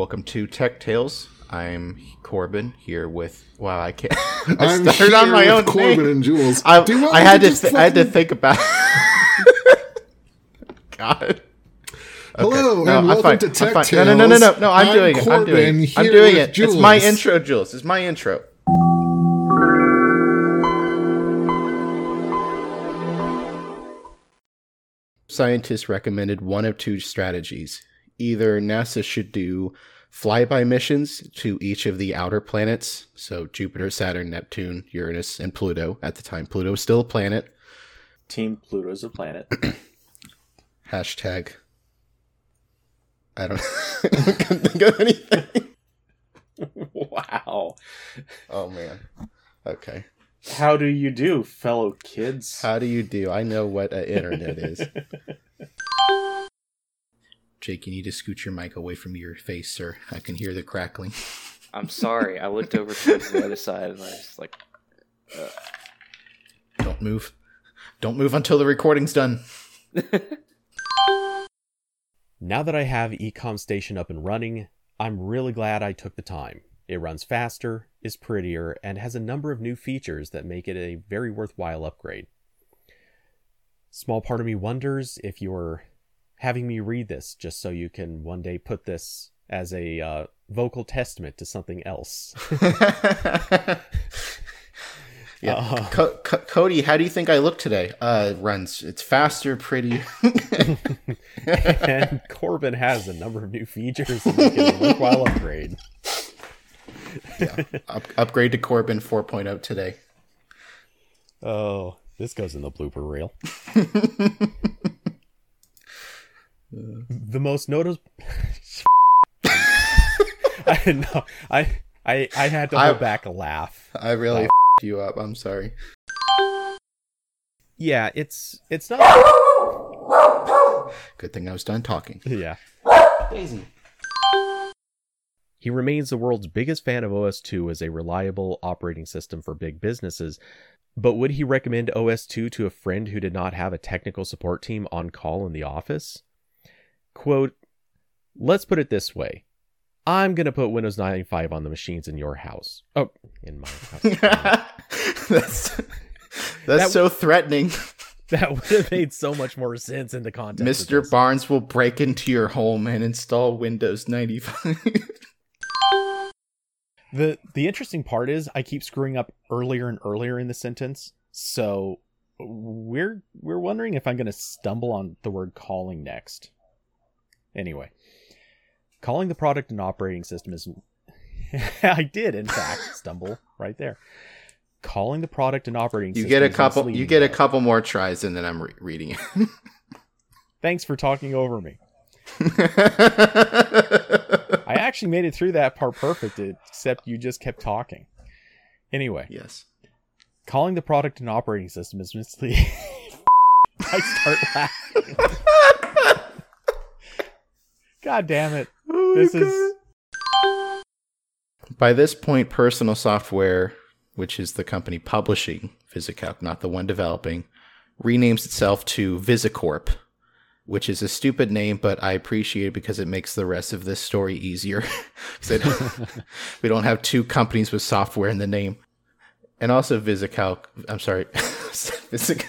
Welcome to Tech Tales. I'm Corbin here with. Wow, I can't. I I'm started here on my own Corbin name. and Jules. I, Do you want I had to. Th- I had to think about. God. Hello No, and I'm welcome fine. to I'm Tech. Tales. No, no, no, no, no, no. I'm, I'm doing it. I'm doing it. I'm doing it. It's my intro, Jules. It's my intro. Scientists recommended one of two strategies. Either NASA should do flyby missions to each of the outer planets, so Jupiter, Saturn, Neptune, Uranus, and Pluto. At the time, Pluto was still a planet. Team Pluto's a planet. Hashtag. I don't, I couldn't think of anything. wow. Oh man. Okay. How do you do, fellow kids? How do you do? I know what uh, internet is. Jake, you need to scoot your mic away from your face, sir. I can hear the crackling. I'm sorry. I looked over towards the other side and I was like, uh. Don't move. Don't move until the recording's done. Now that I have eComStation up and running, I'm really glad I took the time. It runs faster, is prettier, and has a number of new features that make it a very worthwhile upgrade. Small part of me wonders if you're having me read this just so you can one day put this as a uh, vocal testament to something else. yeah. Uh. Co- Co- Cody, how do you think I look today? Uh, runs. It's faster, pretty. and Corbin has a number of new features that make it a worthwhile upgrade. yeah. Up- upgrade to Corbin 4.0 today. Oh, this goes in the blooper reel. The most noticeable. I know. I I I had to hold I- back a laugh. I really you up. I'm sorry. Yeah, it's it's not. Good thing I was done talking. Yeah. Daisy. He remains the world's biggest fan of OS2 as a reliable operating system for big businesses. But would he recommend OS2 to a friend who did not have a technical support team on call in the office? Quote, let's put it this way. I'm going to put Windows 95 on the machines in your house. Oh, in my house. that's that's That- so threatening. that would have made so much more sense in the context. Mr. Barnes will break into your home and install Windows 95. The the interesting part is I keep screwing up earlier and earlier in the sentence. So we're we're wondering if I'm going to stumble on the word calling next. Anyway, calling the product an operating system is I did in fact stumble right there. Calling the product an operating you system get a couple you get a couple more tries and then I'm re- reading Thanks for talking over me. I actually made it through that part perfect except you just kept talking. Anyway, yes. calling the product an operating system is misleading. I start laughing. God damn it. Oh This is By this point Personal Software, which is the company publishing VisiCalc, not the one developing, renames itself to VisiCorp, which is a stupid name, but I appreciate it because it makes the rest of this story easier. Don't- we don't have two companies with software in the name. And also VisiCalc, I'm sorry, Visic,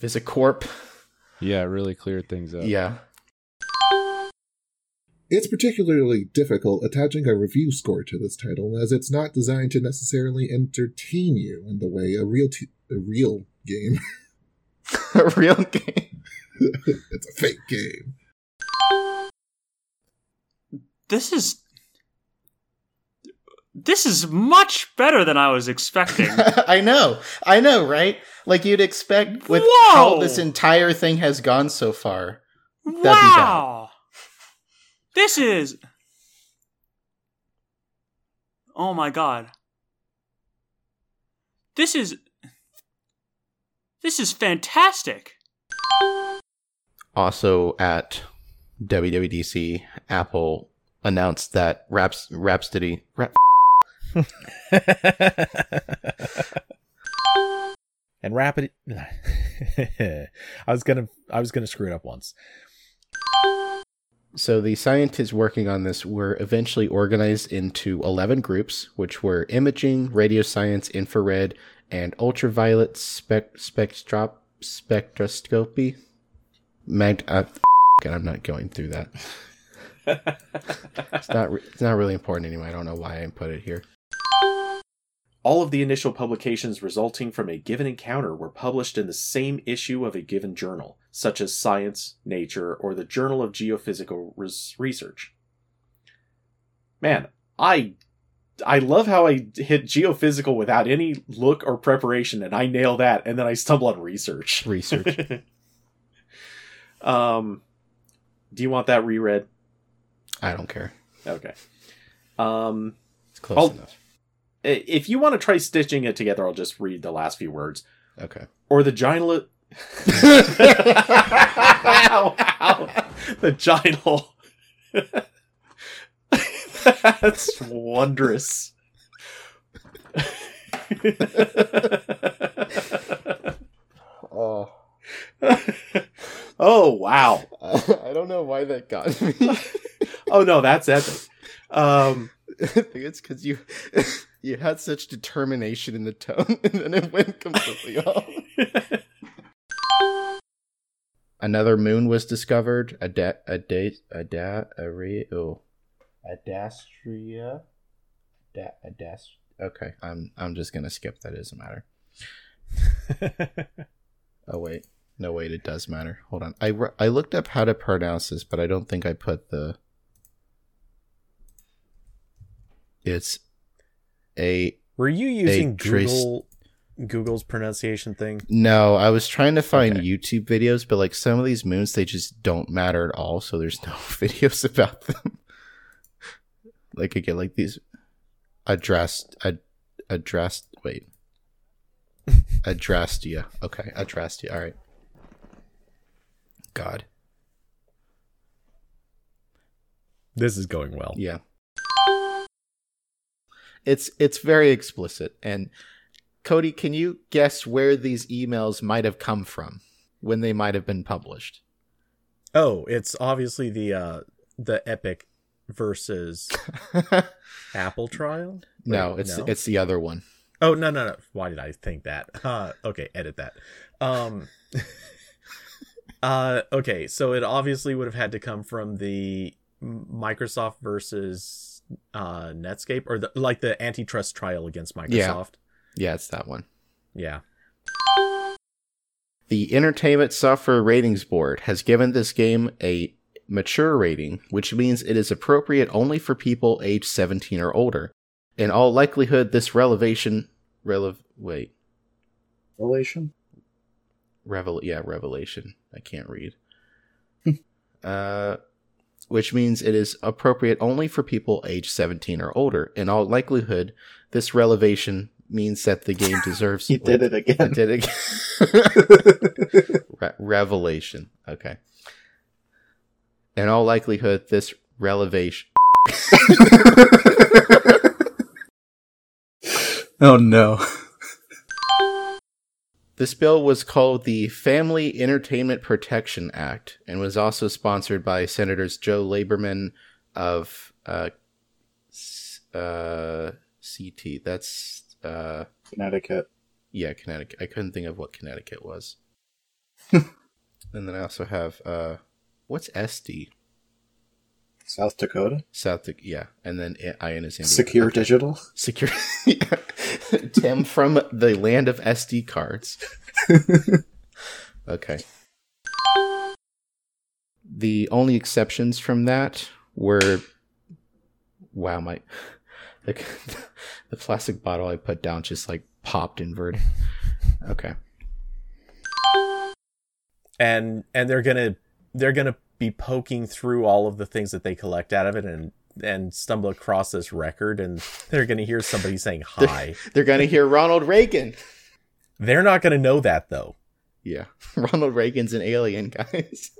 VisiCorp. Yeah, it really cleared things up. Yeah. It's particularly difficult attaching a review score to this title, as it's not designed to necessarily entertain you in the way a real t- a real game. a real game. it's a fake game. This is this is much better than I was expecting. I know. I know, right? Like you'd expect with Whoa! how this entire thing has gone so far. wow. This is Oh my god. This is This is fantastic. Also at WWDC, Apple announced that Raps Rhapsody Rap, and rapid I was going to I was going to screw it up once. So the scientists working on this were eventually organized into 11 groups, which were imaging, radio science, infrared, and ultraviolet spec- spectrop- spectroscopy. Mag- uh, and I'm not going through that. it's not. Re- it's not really important anyway. I don't know why I put it here. All of the initial publications resulting from a given encounter were published in the same issue of a given journal, such as Science, Nature, or the Journal of Geophysical Res- Research. Man, I I love how I hit geophysical without any look or preparation, and I nail that, and then I stumble on research. Research. um, do you want that reread? I don't care. Okay. Um, It's close I'll- enough. If you want to try stitching it together, I'll just read the last few words. Okay. Or the giant. wow. The giant. That's wondrous. Oh, oh wow. I don't know why that got me. Oh no, that's epic. Um, I think it's because you you had such determination in the tone, and then it went completely off. Another moon was discovered. A da a date a da a re oh Adastria. Da adast. Okay, I'm I'm just gonna skip that. It doesn't matter. Oh wait, no wait, it does matter. Hold on. I I looked up how to pronounce this, but I don't think I put the. It's a were you using trace- Google Google's pronunciation thing? No, I was trying to find Okay. YouTube videos, but like some of these moons, they just don't matter at all. So there's no videos about them. like again, like these addressed, ad, addressed. Wait, Adrastea. Okay, Adrastea. All right. God, This is going well. yeah. It's it's very explicit. And Cody, can you guess where these emails might have come from when they might have been published? Oh, it's obviously the uh the Epic versus Apple trial. No, Wait, it's it's the other one. Oh no no no! Why did I think that? Uh, okay, edit that. Um, uh, okay, so it obviously would have had to come from the Microsoft versus uh, Netscape, or the like the antitrust trial against Microsoft. Yeah, yeah, it's that one. Yeah. The Entertainment Software Ratings Board has given this game a mature rating, which means it is appropriate only for people aged 17 or older. In all likelihood, this revelation, relev, wait, Relation? revel, yeah, revelation. I can't read. uh, which means it is appropriate only for people age 17 or older. In all likelihood, this revelation means that the game deserves. You did it again. I did it again. Re- revelation. Okay. In all likelihood, this revelation. oh no. This bill was called the Family Entertainment Protection Act and was also sponsored by Senators Joe Lieberman of uh, uh, CT. That's uh, Connecticut. yeah, Connecticut. I couldn't think of what Connecticut was. and then I also have uh, what's SD? South Dakota. South. Dak- Yeah, and then I- IN is. Secure Okay. Digital. Secure. yeah. Tim from the land of SD cards. okay. The only exceptions from that were. Wow, my. The, the plastic bottle I put down just like popped inverted. Okay. and and they're gonna they're gonna be poking through all of the things that they collect out of it and and stumble across this record and they're gonna hear somebody saying hi They're going to hear Ronald Reagan. they're not gonna know that though Yeah. Ronald Reagan's an alien, guys.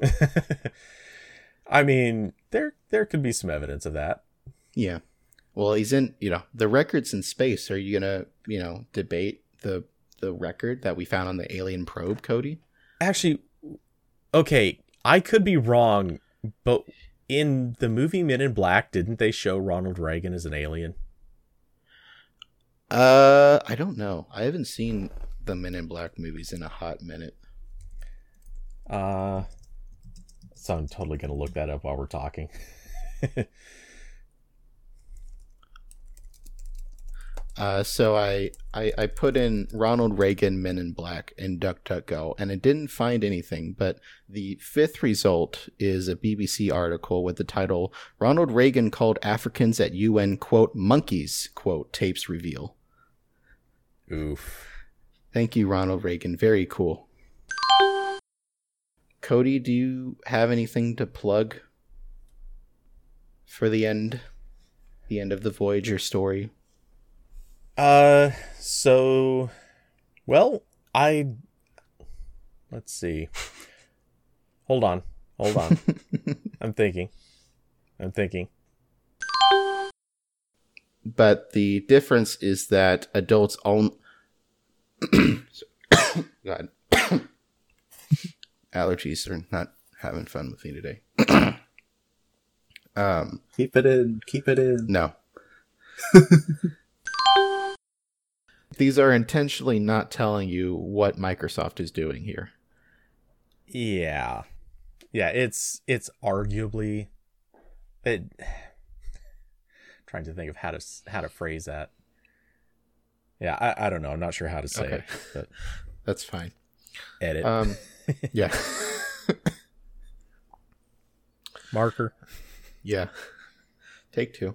i mean there there could be some evidence of that Yeah. Well, he's in, you know, the record's in space. Are you going to, you know, debate the the record that we found on the alien probe, Cody? actually okay i could be wrong but in the movie Men in Black, didn't they show Ronald Reagan as an alien? Uh, I don't know. I haven't seen the Men in Black movies in a hot minute. Uh, so I'm totally gonna look that up while we're talking. Uh, so I, I I put in Ronald Reagan Men in Black in DuckDuckGo, and it didn't find anything. But the fifth result is a BBC article with the title "Ronald Reagan called Africans at UN quote monkeys quote tapes reveal." Oof. Thank you, Ronald Reagan. Very cool. Cody, do you have anything to plug for the end, the end of the Voyager story? Uh, so, well, I let's see. Hold on, hold on. I'm thinking. I'm thinking. But the difference is that adults own. God. Allergies are not having fun with me today. um, Keep it in. Keep it in. no. These are intentionally not telling you what Microsoft is doing here. Yeah, yeah. It's it's arguably it. Trying to think of how to how to phrase that. Yeah, I, I don't know. I'm not sure how to say Okay. it. But That's fine. edit Um, yeah. marker. yeah. Take two.